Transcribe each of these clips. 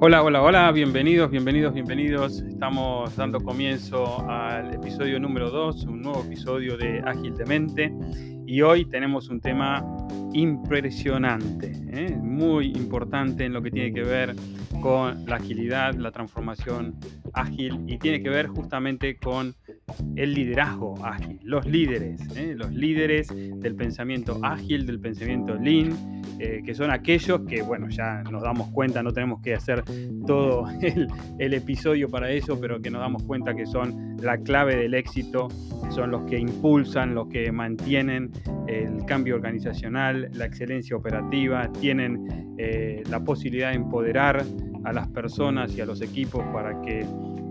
Hola, hola, hola, bienvenidos, bienvenidos, bienvenidos. Estamos dando comienzo al episodio número 2, un nuevo episodio de Ágil de Mente. Y hoy tenemos un tema impresionante, ¿eh? muy importante en lo que tiene que ver con la agilidad, la transformación ágil y tiene que ver justamente con el liderazgo ágil, los líderes, ¿eh? los líderes del pensamiento ágil, del pensamiento lean, eh, que son aquellos que, bueno, ya nos damos cuenta, no tenemos que hacer todo el, episodio para eso, pero que nos damos cuenta que son la clave del éxito, son los que impulsan, los que mantienen el cambio organizacional, la excelencia operativa, tienen eh, la posibilidad de empoderar a las personas y a los equipos para que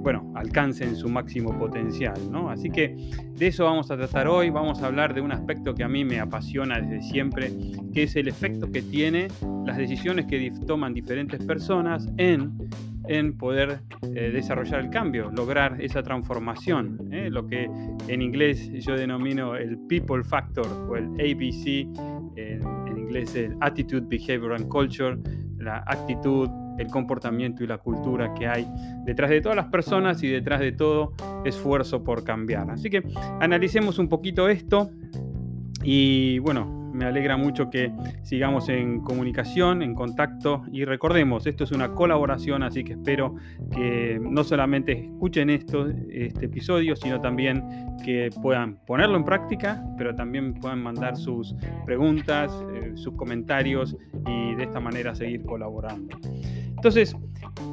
bueno, alcancen su máximo potencial. ¿no? Así que de eso vamos a tratar hoy. Vamos a hablar de un aspecto que a mí me apasiona desde siempre, que es el efecto que tiene las decisiones que toman diferentes personas en, en poder eh, desarrollar el cambio, lograr esa transformación. ¿eh? Lo que en inglés yo denomino el people factor o el ABC, en, en inglés el attitude, behavior and culture, la actitud, el comportamiento y la cultura que hay detrás de todas las personas y detrás de todo esfuerzo por cambiar. Así que analicemos un poquito esto y bueno, me alegra mucho que sigamos en comunicación, en contacto y recordemos, esto es una colaboración, así que espero que no solamente escuchen esto, este episodio, sino también que puedan ponerlo en práctica, pero también puedan mandar sus preguntas, eh, sus comentarios y de esta manera seguir colaborando. Entonces,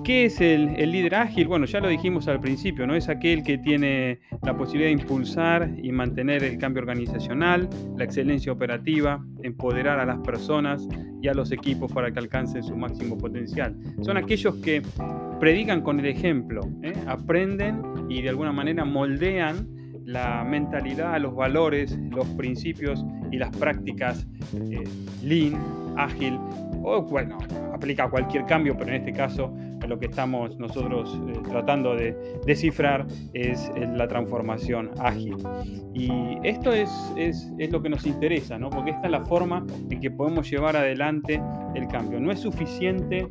¿qué es el, líder ágil? Bueno, ya lo dijimos al principio, ¿no? Es aquel que tiene la posibilidad de impulsar y mantener el cambio organizacional, la excelencia operativa, empoderar a las personas y a los equipos para que alcancen su máximo potencial. Son aquellos que predican con el ejemplo, ¿eh? aprenden y de alguna manera moldean la mentalidad, los valores, los principios y las prácticas eh, lean, ágil, o bueno, aplica a cualquier cambio, pero en este caso lo que estamos nosotros eh, tratando de descifrar es, la transformación ágil. Y esto es, es, es, lo que nos interesa, ¿no? porque esta es la forma en que podemos llevar adelante el cambio. No es suficiente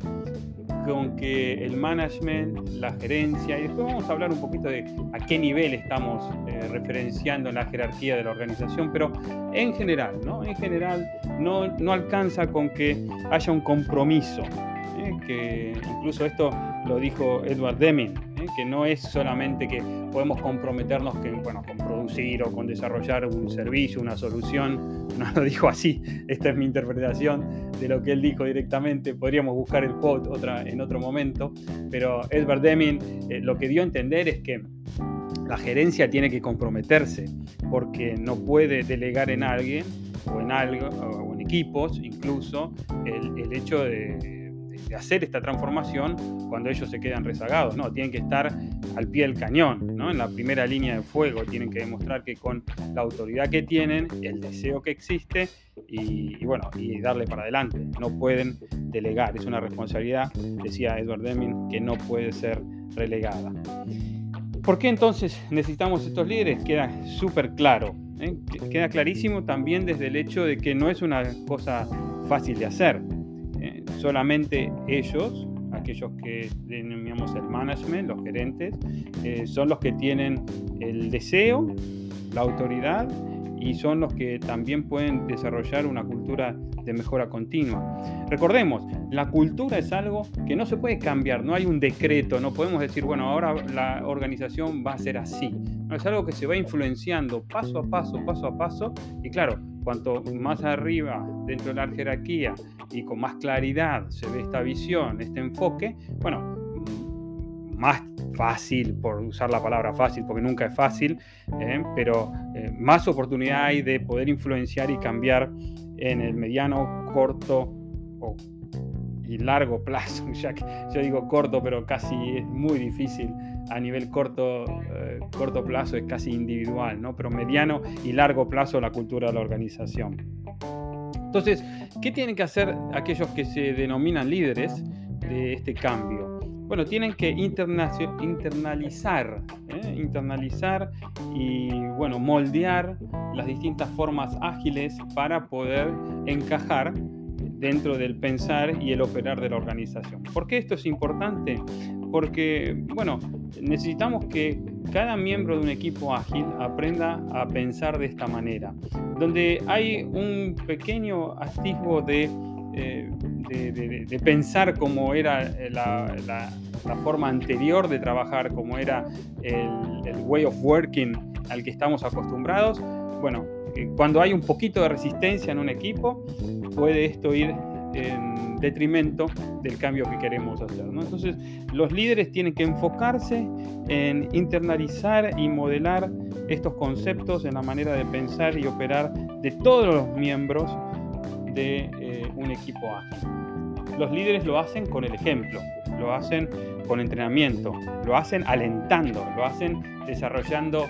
con que el management, la gerencia, y después vamos a hablar un poquito de a qué nivel estamos eh, referenciando en la jerarquía de la organización, pero en general, ¿no? En general no, no alcanza con que haya un compromiso, ¿eh? que incluso esto lo dijo Edward Deming, que no es solamente que podemos comprometernos con producir o con desarrollar un servicio, una solución, no lo dijo así, esta es mi interpretación de lo que él dijo directamente, podríamos buscar el quote otra, en otro momento, pero Edward Deming eh, lo que dio a entender es que la gerencia tiene que comprometerse porque no puede delegar en alguien o en algo o en equipos incluso el hecho de de hacer esta transformación cuando ellos se quedan rezagados, ¿no? Tienen que estar al pie del cañón, ¿no? En la primera línea de fuego, tienen que demostrar que con la autoridad que tienen, el deseo que existe y, bueno, y darle para adelante. No pueden delegar, es una responsabilidad, decía Edward Deming, que no puede ser relegada. ¿Por qué entonces necesitamos estos líderes? Queda súper claro. ¿eh? Queda clarísimo también desde el hecho de que no es una cosa fácil de hacer solamente ellos, aquellos que denominamos el management, los gerentes, eh, son los que tienen el deseo, la autoridad y son los que también pueden desarrollar una cultura de mejora continua. Recordemos, la cultura es algo que no se puede cambiar, no hay un decreto, no podemos decir, bueno, ahora la organización va a ser así. No, es algo que se va influenciando paso a paso, paso a paso, y claro, cuanto más arriba dentro de la jerarquía y con más claridad se ve esta visión, este enfoque, bueno, más fácil, por usar la palabra fácil, porque nunca es fácil, ¿eh? pero eh, más oportunidad hay de poder influenciar y cambiar en el mediano, corto y largo plazo. Ya que yo digo corto, pero casi es muy difícil a nivel corto, eh, corto plazo, es casi individual, ¿no? pero mediano y largo plazo la cultura de la organización. Entonces, ¿qué tienen que hacer aquellos que se denominan líderes de este cambio? Bueno, tienen que internalizar, ¿eh? internalizar y bueno, moldear las distintas formas ágiles para poder encajar dentro del pensar y el operar de la organización. ¿Por qué esto es importante? Porque, bueno, necesitamos que cada miembro de un equipo ágil aprenda a pensar de esta manera, donde hay un pequeño atisbo de, eh, de, pensar como era la, forma anterior de trabajar, como era el, el way of working al que estamos acostumbrados. Bueno, eh, cuando hay un poquito de resistencia en un equipo, puede esto ir en detrimento del cambio que queremos hacer. Entonces, los líderes tienen que enfocarse en internalizar y modelar estos conceptos en la manera de pensar y operar de todos los miembros de eh, un equipo ágil. Los líderes lo hacen con el ejemplo, lo hacen con entrenamiento, lo hacen alentando, lo hacen desarrollando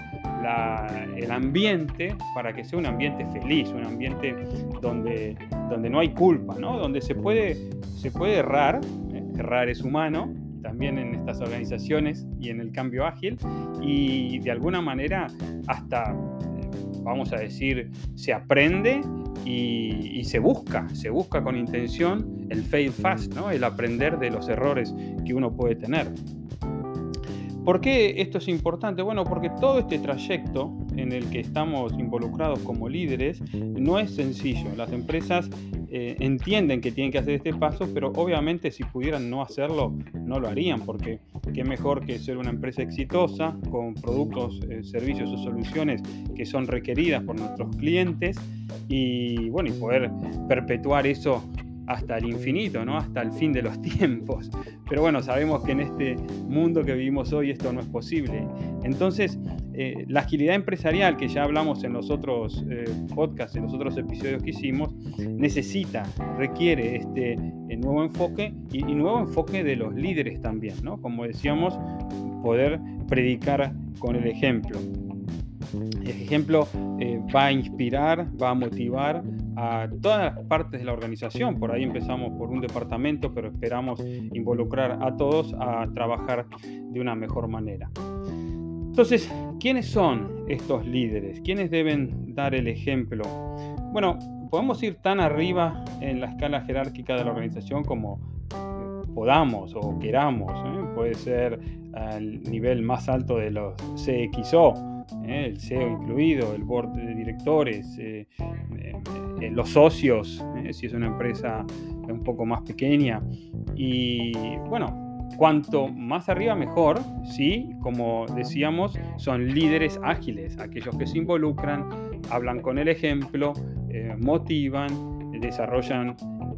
el ambiente para que sea un ambiente feliz, un ambiente donde, donde no hay culpa, ¿no? donde se puede, se puede errar, ¿eh? errar es humano, también en estas organizaciones y en el cambio ágil, y de alguna manera hasta, vamos a decir, se aprende y, se busca, se busca con intención el fail fast, el aprender de los errores que uno puede tener. ¿Por qué esto es importante? Bueno, porque todo este trayecto en el que estamos involucrados como líderes no es sencillo. Las empresas eh, entienden que tienen que hacer este paso, pero obviamente si pudieran no hacerlo, no lo harían, porque qué mejor que ser una empresa exitosa con productos, eh, servicios o soluciones que son requeridas por nuestros clientes y bueno, y poder perpetuar eso hasta el infinito, ¿no? hasta el fin de los tiempos. Pero bueno, sabemos que en este mundo que vivimos hoy esto no es posible. Entonces, eh, la agilidad empresarial que ya hablamos en los otros eh, podcasts, en los otros episodios que hicimos, necesita, requiere este eh, nuevo enfoque y, y, nuevo enfoque de los líderes también, ¿no? Como decíamos, poder predicar con el ejemplo. El ejemplo va a inspirar, va a motivar a todas las partes de la organización. Por ahí empezamos por un departamento, pero esperamos involucrar a todos a trabajar de una mejor manera. Entonces, ¿quiénes son estos líderes? ¿Quiénes deben dar el ejemplo? Bueno, podemos ir tan arriba en la escala jerárquica de la organización como eh, podamos o queramos. ¿eh? Puede ser al nivel más alto de los CXO, ¿eh? el CEO incluido, el board de directores, eh, eh, los socios, si es una empresa un poco más pequeña. Y bueno, cuanto más arriba mejor, sí, como decíamos, son líderes ágiles, aquellos que se involucran, hablan con el ejemplo, motivan, desarrollan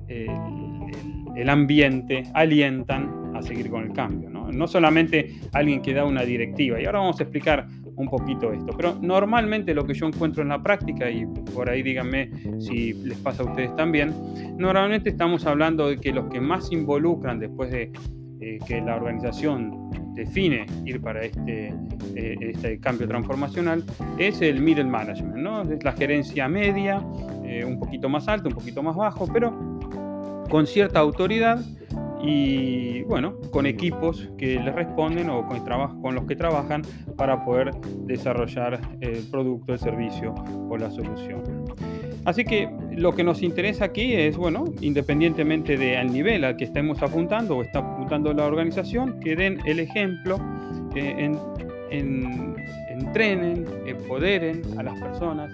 el, ambiente, alientan a seguir con el cambio. ¿no? no solamente alguien que da una directiva. Y ahora vamos a explicar un poquito esto. Pero normalmente lo que yo encuentro en la práctica, y por ahí díganme si les pasa a ustedes también, normalmente estamos hablando de que los que más involucran después de eh, que la organización define ir para este, eh, este cambio transformacional es el middle management, ¿no? es la gerencia media, eh, un poquito más alto, un poquito más bajo, pero con cierta autoridad y bueno, con equipos que les responden o con, con los que trabajan para poder desarrollar el producto, el servicio o la solución. Así que lo que nos interesa aquí es, bueno, independientemente del nivel al que estemos apuntando o está apuntando la organización, que den el ejemplo, eh, en, entrenen, empoderen a las personas.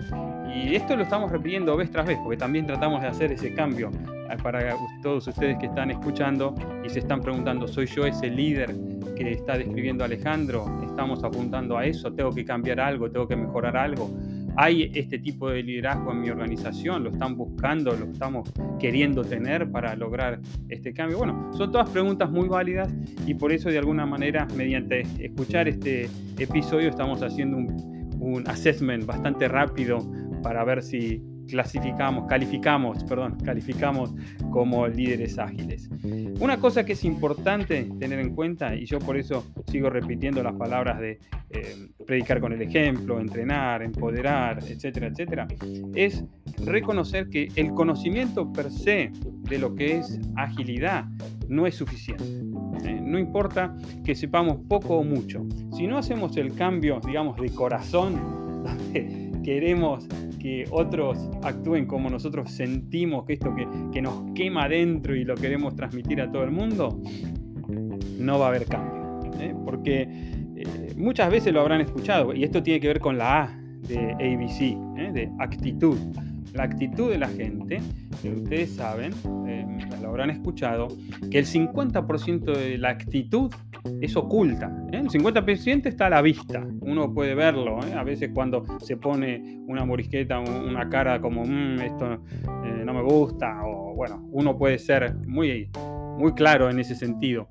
Y esto lo estamos repitiendo vez tras vez, porque también tratamos de hacer ese cambio para todos ustedes que están escuchando y se están preguntando, ¿soy yo ese líder que está describiendo Alejandro? ¿Estamos apuntando a eso? ¿Tengo que cambiar algo? ¿Tengo que mejorar algo? ¿Hay este tipo de liderazgo en mi organización? ¿Lo están buscando? ¿Lo estamos queriendo tener para lograr este cambio? Bueno, son todas preguntas muy válidas y por eso de alguna manera, mediante escuchar este episodio, estamos haciendo un, un assessment bastante rápido para ver si clasificamos, calificamos, perdón, calificamos como líderes ágiles. Una cosa que es importante tener en cuenta, y yo por eso sigo repitiendo las palabras de eh, predicar con el ejemplo, entrenar, empoderar, etcétera, etcétera, es reconocer que el conocimiento per se de lo que es agilidad no es suficiente. ¿eh? no importa que sepamos poco o mucho. Si no hacemos el cambio, digamos, de corazón, donde queremos que otros actúen como nosotros sentimos que esto que, nos quema adentro y lo queremos transmitir a todo el mundo, no va a haber cambio. ¿eh? Porque eh, muchas veces lo habrán escuchado, y esto tiene que ver con la A de ABC, ¿eh? de actitud. La actitud de la gente, ustedes saben, lo habrán escuchado, que el 50% de la actitud es oculta. ¿eh? El 50% está a la vista, uno puede verlo. ¿eh? A veces cuando se pone una morisqueta, una cara como, mm, esto eh, no me gusta, bueno, uno puede ser muy, muy claro en ese sentido.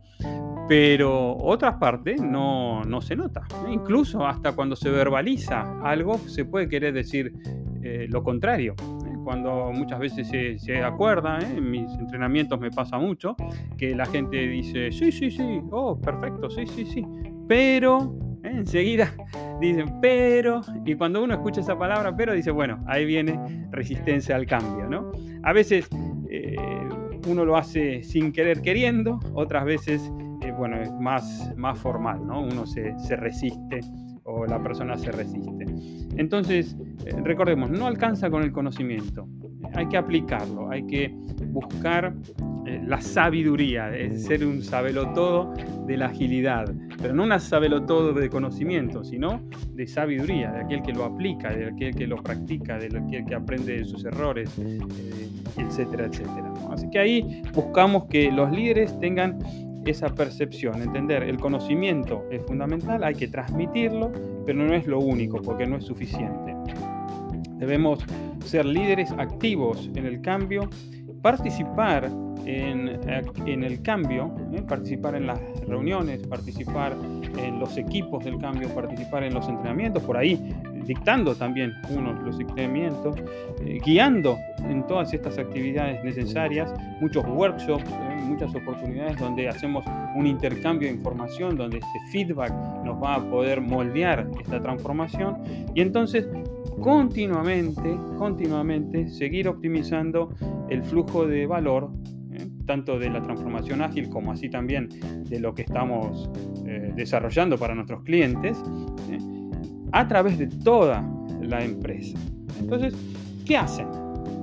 Pero otras partes no, no se nota. Incluso hasta cuando se verbaliza algo, se puede querer decir lo contrario cuando muchas veces se, acuerda, ¿eh? en mis entrenamientos me pasa mucho, que la gente dice, sí, sí, sí, oh, perfecto, sí, sí, sí, pero, ¿eh? enseguida dicen, pero, y cuando uno escucha esa palabra, pero, dice, bueno, ahí viene resistencia al cambio, ¿no? A veces eh, uno lo hace sin querer queriendo, otras veces, bueno, es más, más formal, ¿no? Uno se, se resiste o la persona se resiste. Entonces, eh, recordemos, no alcanza con el conocimiento, hay que aplicarlo, hay que buscar eh, la sabiduría, de ser un sabelotodo de la agilidad, pero no un sabelotodo de conocimiento, sino de sabiduría, de aquel que lo aplica, de aquel que lo practica, de aquel que aprende de sus errores, eh, etcétera, etcétera. Así que ahí buscamos que los líderes tengan esa percepción, entender el conocimiento es fundamental, hay que transmitirlo, pero no es lo único porque no es suficiente. Debemos ser líderes activos en el cambio, participar en, el cambio, ¿eh? participar en las reuniones, participar en los equipos del cambio, participar en los entrenamientos, por ahí dictando también uno los entrenamientos, eh, guiando en todas estas actividades necesarias, muchos workshops, ¿eh? muchas oportunidades donde hacemos un intercambio de información, donde este feedback nos va a poder moldear esta transformación y entonces continuamente, continuamente seguir optimizando el flujo de valor, ¿eh? tanto de la transformación ágil como así también de lo que estamos eh, desarrollando para nuestros clientes. A través de toda la empresa. Entonces, ¿qué hacen?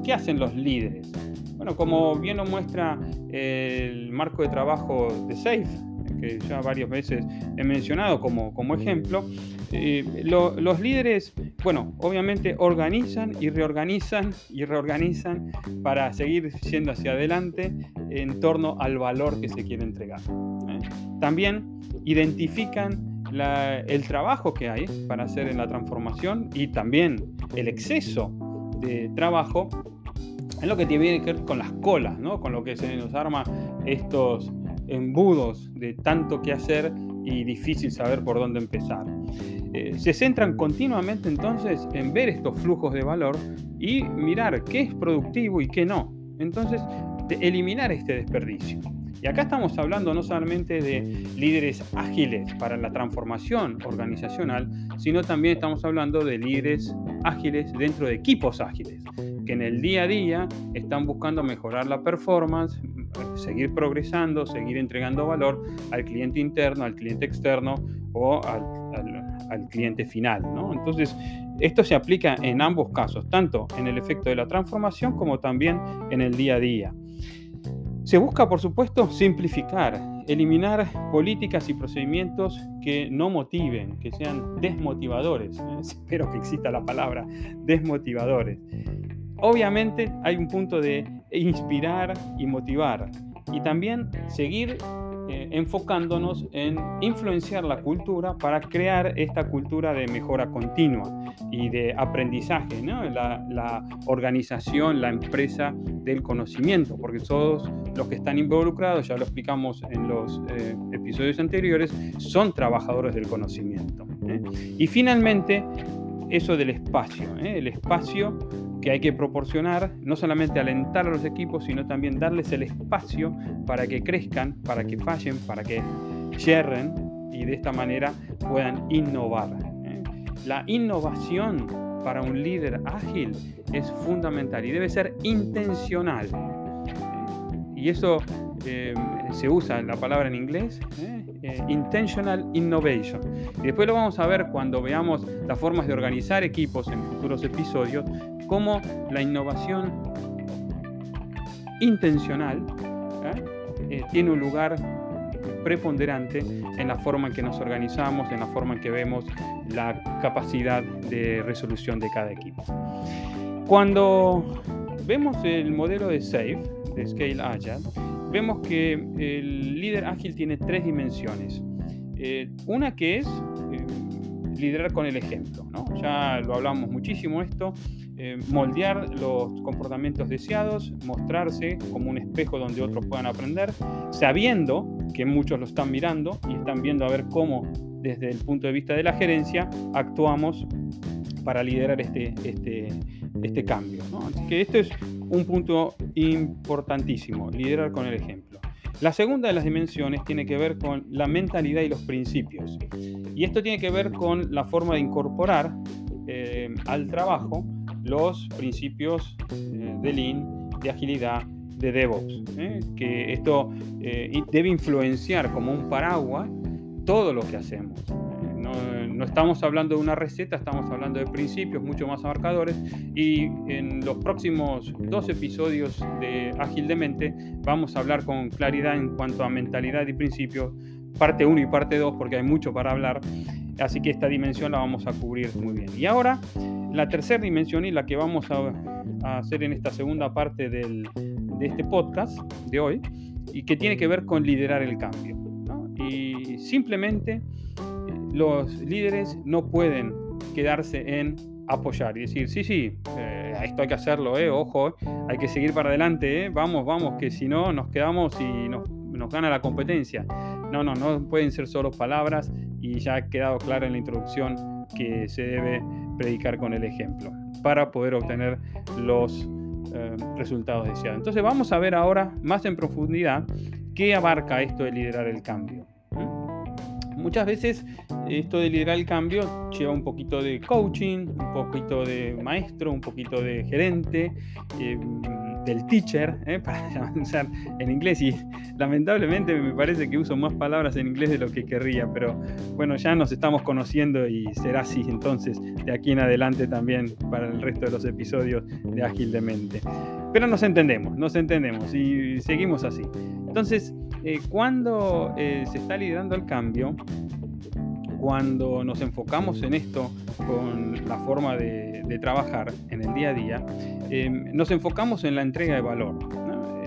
¿Qué hacen los líderes? Bueno, como bien lo muestra el marco de trabajo de SAFE, que ya varias veces he mencionado como, como ejemplo, eh, los líderes, bueno, obviamente organizan y reorganizan y reorganizan para seguir yendo hacia adelante en torno al valor que se quiere entregar. ¿eh? También identifican el trabajo que hay para hacer en la transformación y también el exceso de trabajo en lo que tiene que ver con las colas, ¿no? con lo que se nos arma estos embudos de tanto que hacer y difícil saber por dónde empezar. Eh, se centran continuamente entonces en ver estos flujos de valor y mirar qué es productivo y qué no. Entonces, eliminar este desperdicio. Y acá estamos hablando no solamente de líderes ágiles para la transformación organizacional, sino también estamos hablando de líderes ágiles dentro de equipos ágiles, que en el día a día están buscando mejorar la performance, seguir progresando, seguir entregando valor al cliente interno, al cliente externo o al, cliente final. Entonces, esto se aplica en ambos casos, tanto en el efecto de la transformación como también en el día a día. Se busca, por supuesto, simplificar, eliminar políticas y procedimientos que no motiven, que sean desmotivadores. Espero que exista la palabra desmotivadores. Obviamente hay un punto de inspirar y motivar y también seguir eh, enfocándonos en influenciar la cultura para crear esta cultura de mejora continua y de aprendizaje, la, organización, la empresa del conocimiento, porque todos los que están involucrados, ya lo explicamos en los eh, episodios anteriores, son trabajadores del conocimiento. ¿eh? Y finalmente, eso del espacio, el espacio que hay que proporcionar, no solamente alentar a los equipos, sino también darles el espacio para que crezcan, para que fallen, para que yerren y de esta manera puedan innovar. ¿eh? La innovación para un líder ágil es fundamental y debe ser intencional. ¿eh? Y eso eh, se usa la palabra en inglés, intentional innovation. Y después lo vamos a ver cuando veamos las formas de organizar equipos en futuros episodios, cómo la innovación intencional ¿eh? tiene un lugar preponderante en la forma en que nos organizamos, en la forma en que vemos la capacidad de resolución de cada equipo. Cuando vemos el modelo de SAFE, de Scale Agile, vemos que el líder ágil tiene tres dimensiones. Eh, una que es eh, liderar con el ejemplo. Ya lo hablamos muchísimo esto. Eh, moldear los comportamientos deseados, mostrarse como un espejo donde otros puedan aprender, sabiendo que muchos lo están mirando y están viendo a ver cómo desde el punto de vista de la gerencia actuamos para liderar este, este, este cambio. Que esto es un punto importantísimo, liderar con el ejemplo. La segunda de las dimensiones tiene que ver con la mentalidad y los principios. Y esto tiene que ver con la forma de incorporar eh, al trabajo los principios eh, de Lean, de agilidad, de DevOps. ¿eh? Que esto debe influenciar como un paraguas todo lo que hacemos. No, no, estamos hablando de una receta, estamos hablando de principios mucho más abarcadores y en los próximos dos episodios de Ágil de Mente vamos a hablar con claridad en cuanto a mentalidad y principios, parte 1 y parte 2 porque hay mucho para hablar, así que esta dimensión la vamos a cubrir muy bien. Y ahora la tercera dimensión y la que vamos a, hacer en esta segunda parte de este podcast de hoy y que tiene que ver con liderar el cambio. Y simplemente los líderes no pueden quedarse en apoyar y decir, sí, sí, eh, esto hay que hacerlo, eh, ojo, hay que seguir para adelante, eh, vamos, vamos, que si no nos quedamos y nos, gana la competencia. No, no, no pueden ser solo palabras y ya ha quedado claro en la introducción que se debe predicar con el ejemplo para poder obtener los eh, resultados deseados. Entonces vamos a ver ahora más en profundidad qué abarca esto de liderar el cambio. Muchas veces esto de liderar el cambio lleva un poquito de coaching, un poquito de maestro, un poquito de gerente. Eh, del teacher, ¿eh? para usar en inglés, y lamentablemente me parece que uso más palabras en inglés de lo que querría, pero bueno, ya nos estamos conociendo y será así entonces de aquí en adelante también para el resto de los episodios de Ágil de Mente. Pero nos entendemos, nos entendemos y seguimos así. Entonces, eh, cuando eh, se está liderando el cambio, cuando nos enfocamos en esto con la forma de, trabajar en el día a día, em, nos enfocamos en la entrega de valor.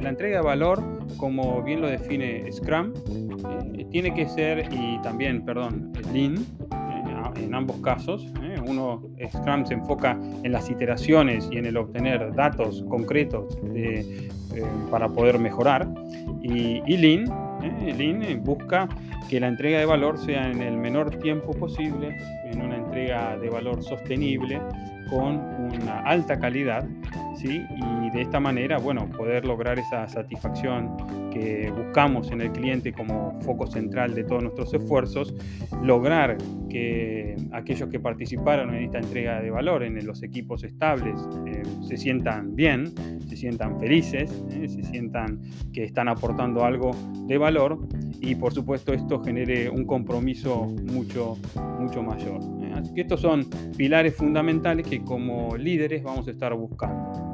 La entrega de valor, como bien lo define Scrum, eh, tiene que ser, y también, perdón, Lean, eh, en ambos casos. ¿eh? Uno, Scrum se enfoca en las iteraciones y en el obtener datos concretos para poder mejorar. Y, y Lean ¿eh? Lean busca que la entrega de valor sea en el menor tiempo posible, en una entrega de valor sostenible, con una alta calidad, ¿sí? y de esta manera, bueno, poder lograr esa satisfacción que buscamos en el cliente como foco central de todos nuestros esfuerzos, lograr que aquellos que participaron en esta entrega de valor en los equipos estables eh, se sientan bien, se sientan felices, ¿eh? se sientan que están aportando algo de valor y por supuesto esto genere un compromiso mucho, mucho mayor. ¿eh? Así que estos son pilares fundamentales que como líderes vamos a estar buscando.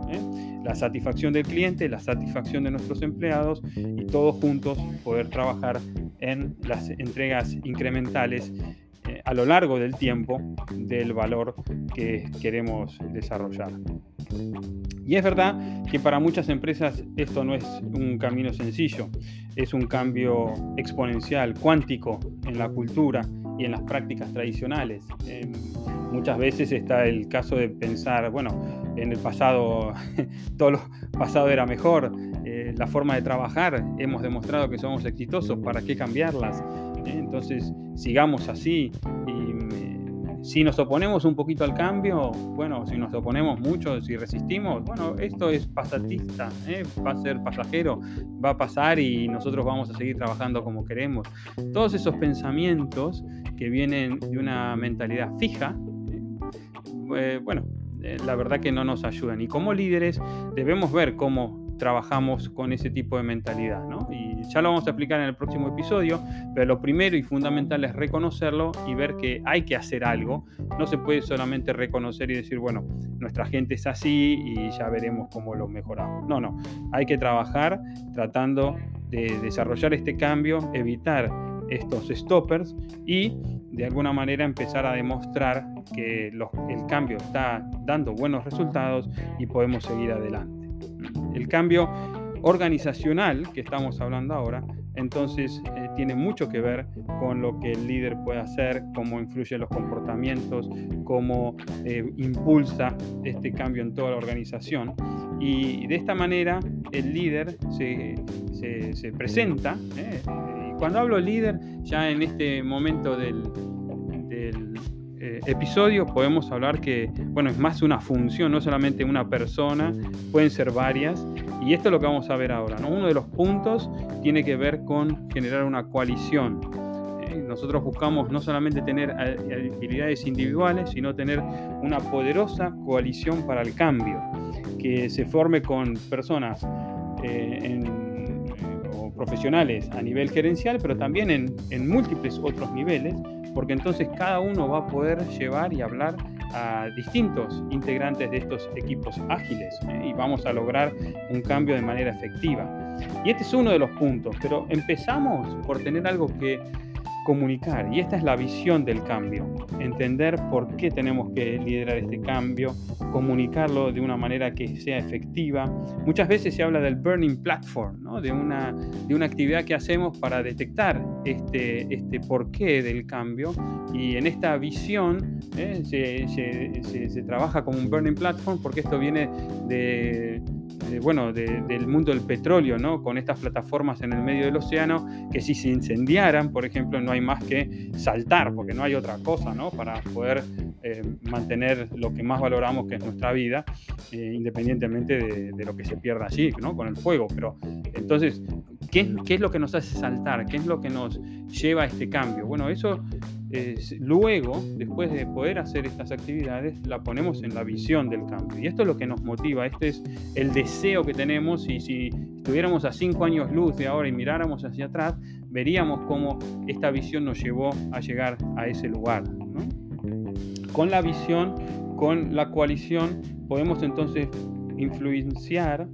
¿Eh? La satisfacción del cliente, la satisfacción de nuestros empleados y todos juntos poder trabajar en las entregas incrementales a lo largo del tiempo del valor que queremos desarrollar. Y es verdad que para muchas empresas esto no es un camino sencillo, es un cambio exponencial, cuántico en la cultura y en las prácticas tradicionales. Em, muchas veces está el caso de pensar, bueno, en el pasado, todo lo pasado era mejor, eh, la forma de trabajar, hemos demostrado que somos exitosos, ¿para qué cambiarlas? Eh, entonces, sigamos así si nos oponemos un poquito al cambio, bueno, si nos oponemos mucho, si resistimos, bueno, esto es pasatista, ¿eh? va a ser pasajero, va a pasar y nosotros vamos a seguir trabajando como queremos. Todos esos pensamientos que vienen de una mentalidad fija, ¿eh? Eh, bueno, la verdad que no nos ayudan. Y como líderes debemos ver cómo trabajamos con ese tipo de mentalidad, ¿no? Y ya lo vamos a explicar en el próximo episodio, pero lo primero y fundamental es reconocerlo y ver que hay que hacer algo. No se puede solamente reconocer y decir, bueno, nuestra gente es así y ya veremos cómo lo mejoramos. No, no, hay que trabajar tratando de desarrollar este cambio, evitar estos stoppers y de alguna manera empezar a demostrar que el cambio está dando buenos resultados y podemos seguir adelante. El cambio organizacional que estamos hablando ahora, entonces eh, tiene mucho que ver con lo que el líder puede hacer, cómo influye los comportamientos, cómo eh, impulsa este cambio en toda la organización. Y de esta manera el líder se, se, presenta. ¿eh? Cuando hablo líder, ya en este momento del, episodio podemos hablar que, bueno, es más una función, no solamente una persona, pueden ser varias. Y esto es lo que vamos a ver ahora. ¿no? Uno de los puntos tiene que ver con generar una coalición. ¿eh? Nosotros buscamos no solamente tener habilidades individuales, sino tener una poderosa coalición para el cambio, que se forme con personas eh, en profesionales a nivel gerencial, pero también en, en, múltiples otros niveles, porque entonces cada uno va a poder llevar y hablar a distintos integrantes de estos equipos ágiles ¿eh? y vamos a lograr un cambio de manera efectiva. Y este es uno de los puntos, pero empezamos por tener algo que comunicar. Y esta es la visión del cambio. Entender por qué tenemos que liderar este cambio, comunicarlo de una manera que sea efectiva. Muchas veces se habla del burning platform, ¿no? de, una, de una actividad que hacemos para detectar este, este porqué del cambio. Y en esta visión ¿eh? se, se, se trabaja como un burning platform porque esto viene de bueno, del mundo del petróleo, ¿no? Con estas plataformas en el medio del océano, que si se incendiaran, por ejemplo, no hay más que saltar, porque no hay otra cosa, ¿no? Para poder eh, mantener lo que más valoramos, que es nuestra vida, eh, independientemente de, lo que se pierda allí, ¿no? Con el fuego. Pero entonces, ¿qué, ¿qué es lo que nos hace saltar? ¿Qué es lo que nos lleva a este cambio? Bueno, eso luego, después de poder hacer estas actividades, la ponemos en la visión del cambio. Y esto es lo que nos motiva, este es el deseo que tenemos y si estuviéramos a cinco años luz de ahora y miráramos hacia atrás, veríamos cómo esta visión nos llevó a llegar a ese lugar. Con la visión, con la coalición, podemos entonces influenciar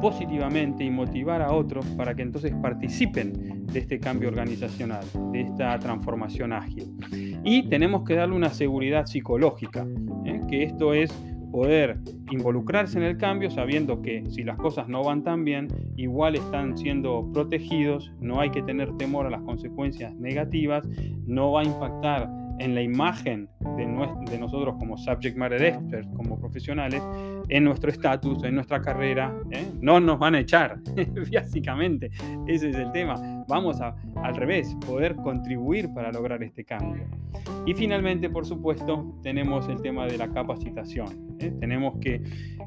positivamente y motivar a otros para que entonces participen de este cambio organizacional, de esta transformación ágil. Y tenemos que darle una seguridad psicológica, ¿eh? que esto es poder involucrarse en el cambio sabiendo que si las cosas no van tan bien, igual están siendo protegidos, no hay que tener temor a las consecuencias negativas, no va a impactar en la imagen de, nosotros como subject matter experts, como profesionales, en nuestro estatus, en nuestra carrera. ¿eh? No nos van a echar, básicamente. Ese es el tema. Vamos a, al revés, poder contribuir para lograr este cambio. Y finalmente, por supuesto, tenemos el tema de la capacitación. ¿eh? Tenemos que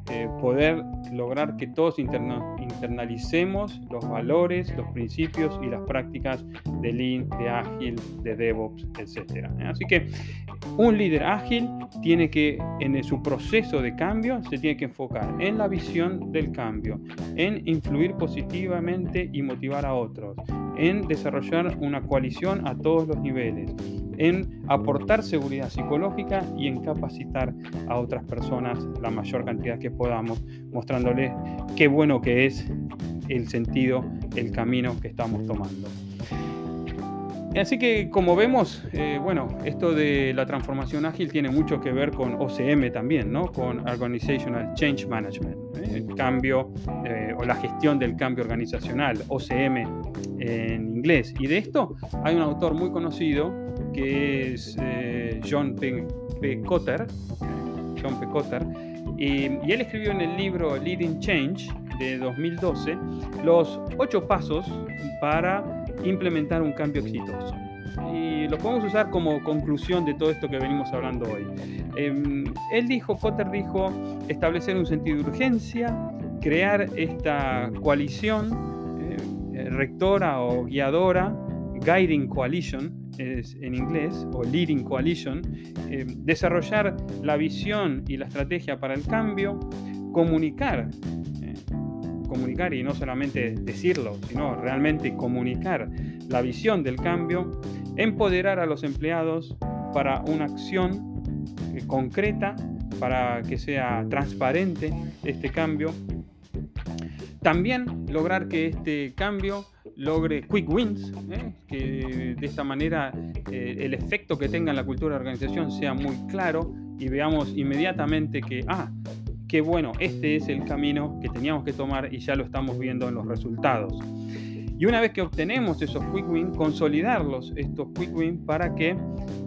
eh, poder lograr que todos internalicemos los valores, los principios y las prácticas de Lean, de Ágil, de DevOps, etc. Así que un líder ágil tiene que, en su proceso de cambio, se tiene que enfocar en la visión del cambio, en influir positivamente y motivar a otros, en desarrollar una coalición a todos los niveles, en aportar seguridad psicológica y en capacitar a otras personas la mayor cantidad que podamos, mostrándoles qué bueno que es el sentido, el camino que estamos tomando. Así que como vemos, eh, bueno, esto de la transformación ágil tiene mucho que ver con OCM también, ¿no? Con Organizational Change Management, ¿eh? el cambio eh, o la gestión del cambio organizacional, OCM en inglés. Y de esto hay un autor muy conocido que es John P. Cotter, John P. Cotter, y, él escribió en el libro Leading Change de 2012 los ocho pasos para implementar un cambio exitoso. Y lo podemos usar como conclusión de todo esto que venimos hablando hoy. Em, él dijo, Potter dijo, establecer un sentido de urgencia, crear esta coalición eh, rectora o guiadora, guiding coalition, es en inglés, o leading coalition, em, desarrollar la visión y la estrategia para el cambio, comunicar comunicar y no solamente decirlo, sino realmente comunicar la visión del cambio, empoderar a los empleados para una acción eh, concreta, para que sea transparente este cambio. También lograr que este cambio logre quick wins, ¿eh? que de esta manera eh, el efecto que tenga en la cultura de organización sea muy claro y veamos inmediatamente que, ah, qué bueno, este es el camino que teníamos que tomar y ya lo estamos viendo en los resultados. Y una vez que obtenemos esos quick wins, consolidarlos, estos quick wins, para que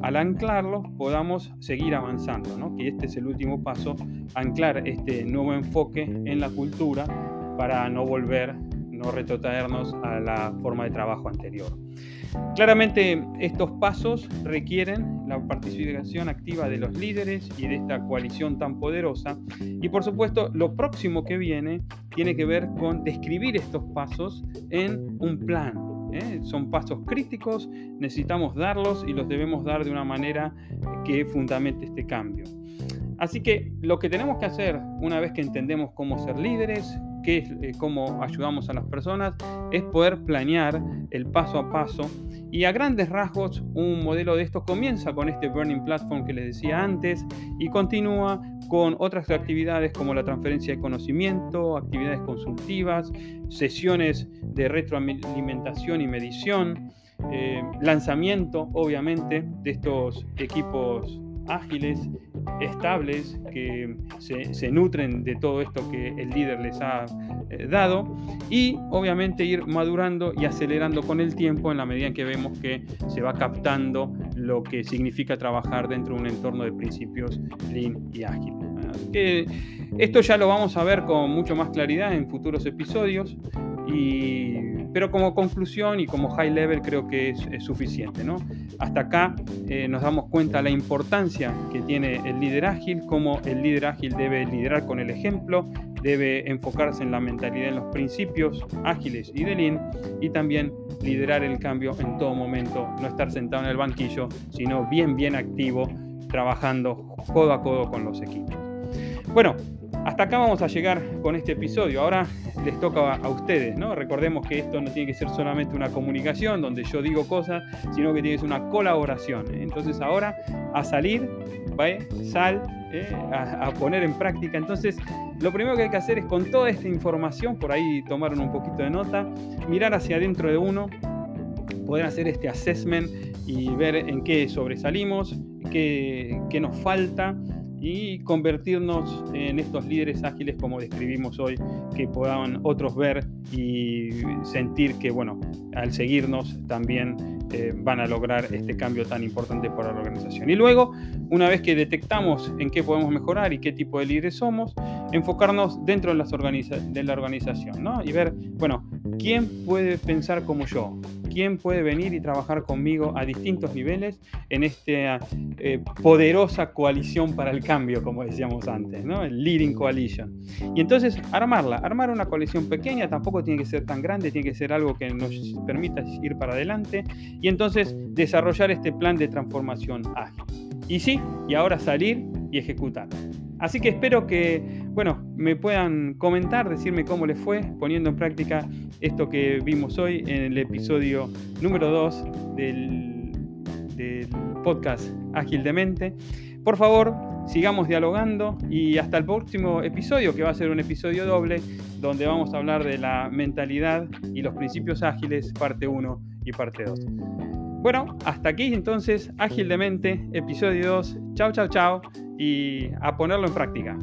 al anclarlos podamos seguir avanzando, ¿no? que este es el último paso, anclar este nuevo enfoque en la cultura para no volver no retrotraernos a la forma de trabajo anterior. Claramente estos pasos requieren la participación activa de los líderes y de esta coalición tan poderosa y por supuesto lo próximo que viene tiene que ver con describir estos pasos en un plan. ¿eh? Son pasos críticos, necesitamos darlos y los debemos dar de una manera que fundamente este cambio. Así que lo que tenemos que hacer una vez que entendemos cómo ser líderes, qué es, eh, cómo ayudamos a las personas, es poder planear el paso a paso. Y a grandes rasgos, un modelo de estos comienza con este Burning Platform que les decía antes y continúa con otras actividades como la transferencia de conocimiento, actividades consultivas, sesiones de retroalimentación y medición, eh, lanzamiento, obviamente, de estos equipos ágiles, estables, que se, nutren de todo esto que el líder les ha eh, dado y obviamente ir madurando y acelerando con el tiempo en la medida en que vemos que se va captando lo que significa trabajar dentro de un entorno de principios lean y ágil. Esto ya lo vamos a ver con mucho más claridad en futuros episodios. Pero como conclusión y como high level creo que es, suficiente. ¿no? Hasta acá eh, nos damos cuenta la importancia que tiene el líder ágil, cómo el líder ágil debe liderar con el ejemplo, debe enfocarse en la mentalidad, en los principios ágiles y de Lean y también liderar el cambio en todo momento, no estar sentado en el banquillo, sino bien, bien activo, trabajando codo a codo con los equipos. Bueno, hasta acá vamos a llegar con este episodio. Ahora les toca a ustedes, ¿no? Recordemos que esto no tiene que ser solamente una comunicación donde yo digo cosas, sino que tiene que ser una colaboración. ¿eh? Entonces ahora a salir, sal, ¿eh? a, poner en práctica. Entonces lo primero que hay que hacer es con toda esta información, por ahí tomaron un poquito de nota, mirar hacia adentro de uno, poder hacer este assessment y ver en qué sobresalimos, qué, qué nos falta y convertirnos en estos líderes ágiles como describimos hoy, que puedan otros ver y sentir que, bueno, al seguirnos también eh, van a lograr este cambio tan importante para la organización. Y luego, una vez que detectamos en qué podemos mejorar y qué tipo de líderes somos, enfocarnos dentro de, las de la organización, ¿no? Y ver, bueno, ¿quién puede pensar como yo? Quién puede venir y trabajar conmigo a distintos niveles en esta eh, poderosa coalición para el cambio, como decíamos antes, ¿no? el Leading Coalition. Y entonces armarla, armar una coalición pequeña, tampoco tiene que ser tan grande, tiene que ser algo que nos permita ir para adelante y entonces desarrollar este plan de transformación ágil. Y sí, y ahora salir y ejecutar. Así que espero que, bueno, me puedan comentar, decirme cómo les fue poniendo en práctica esto que vimos hoy en el episodio número 2 del, del podcast Ágil de Mente. Por favor, sigamos dialogando y hasta el próximo episodio, que va a ser un episodio doble, donde vamos a hablar de la mentalidad y los principios ágiles, parte 1 y parte 2. Bueno, hasta aquí entonces, Ágil de Mente, episodio 2. Chao, chao, chao y a ponerlo en práctica.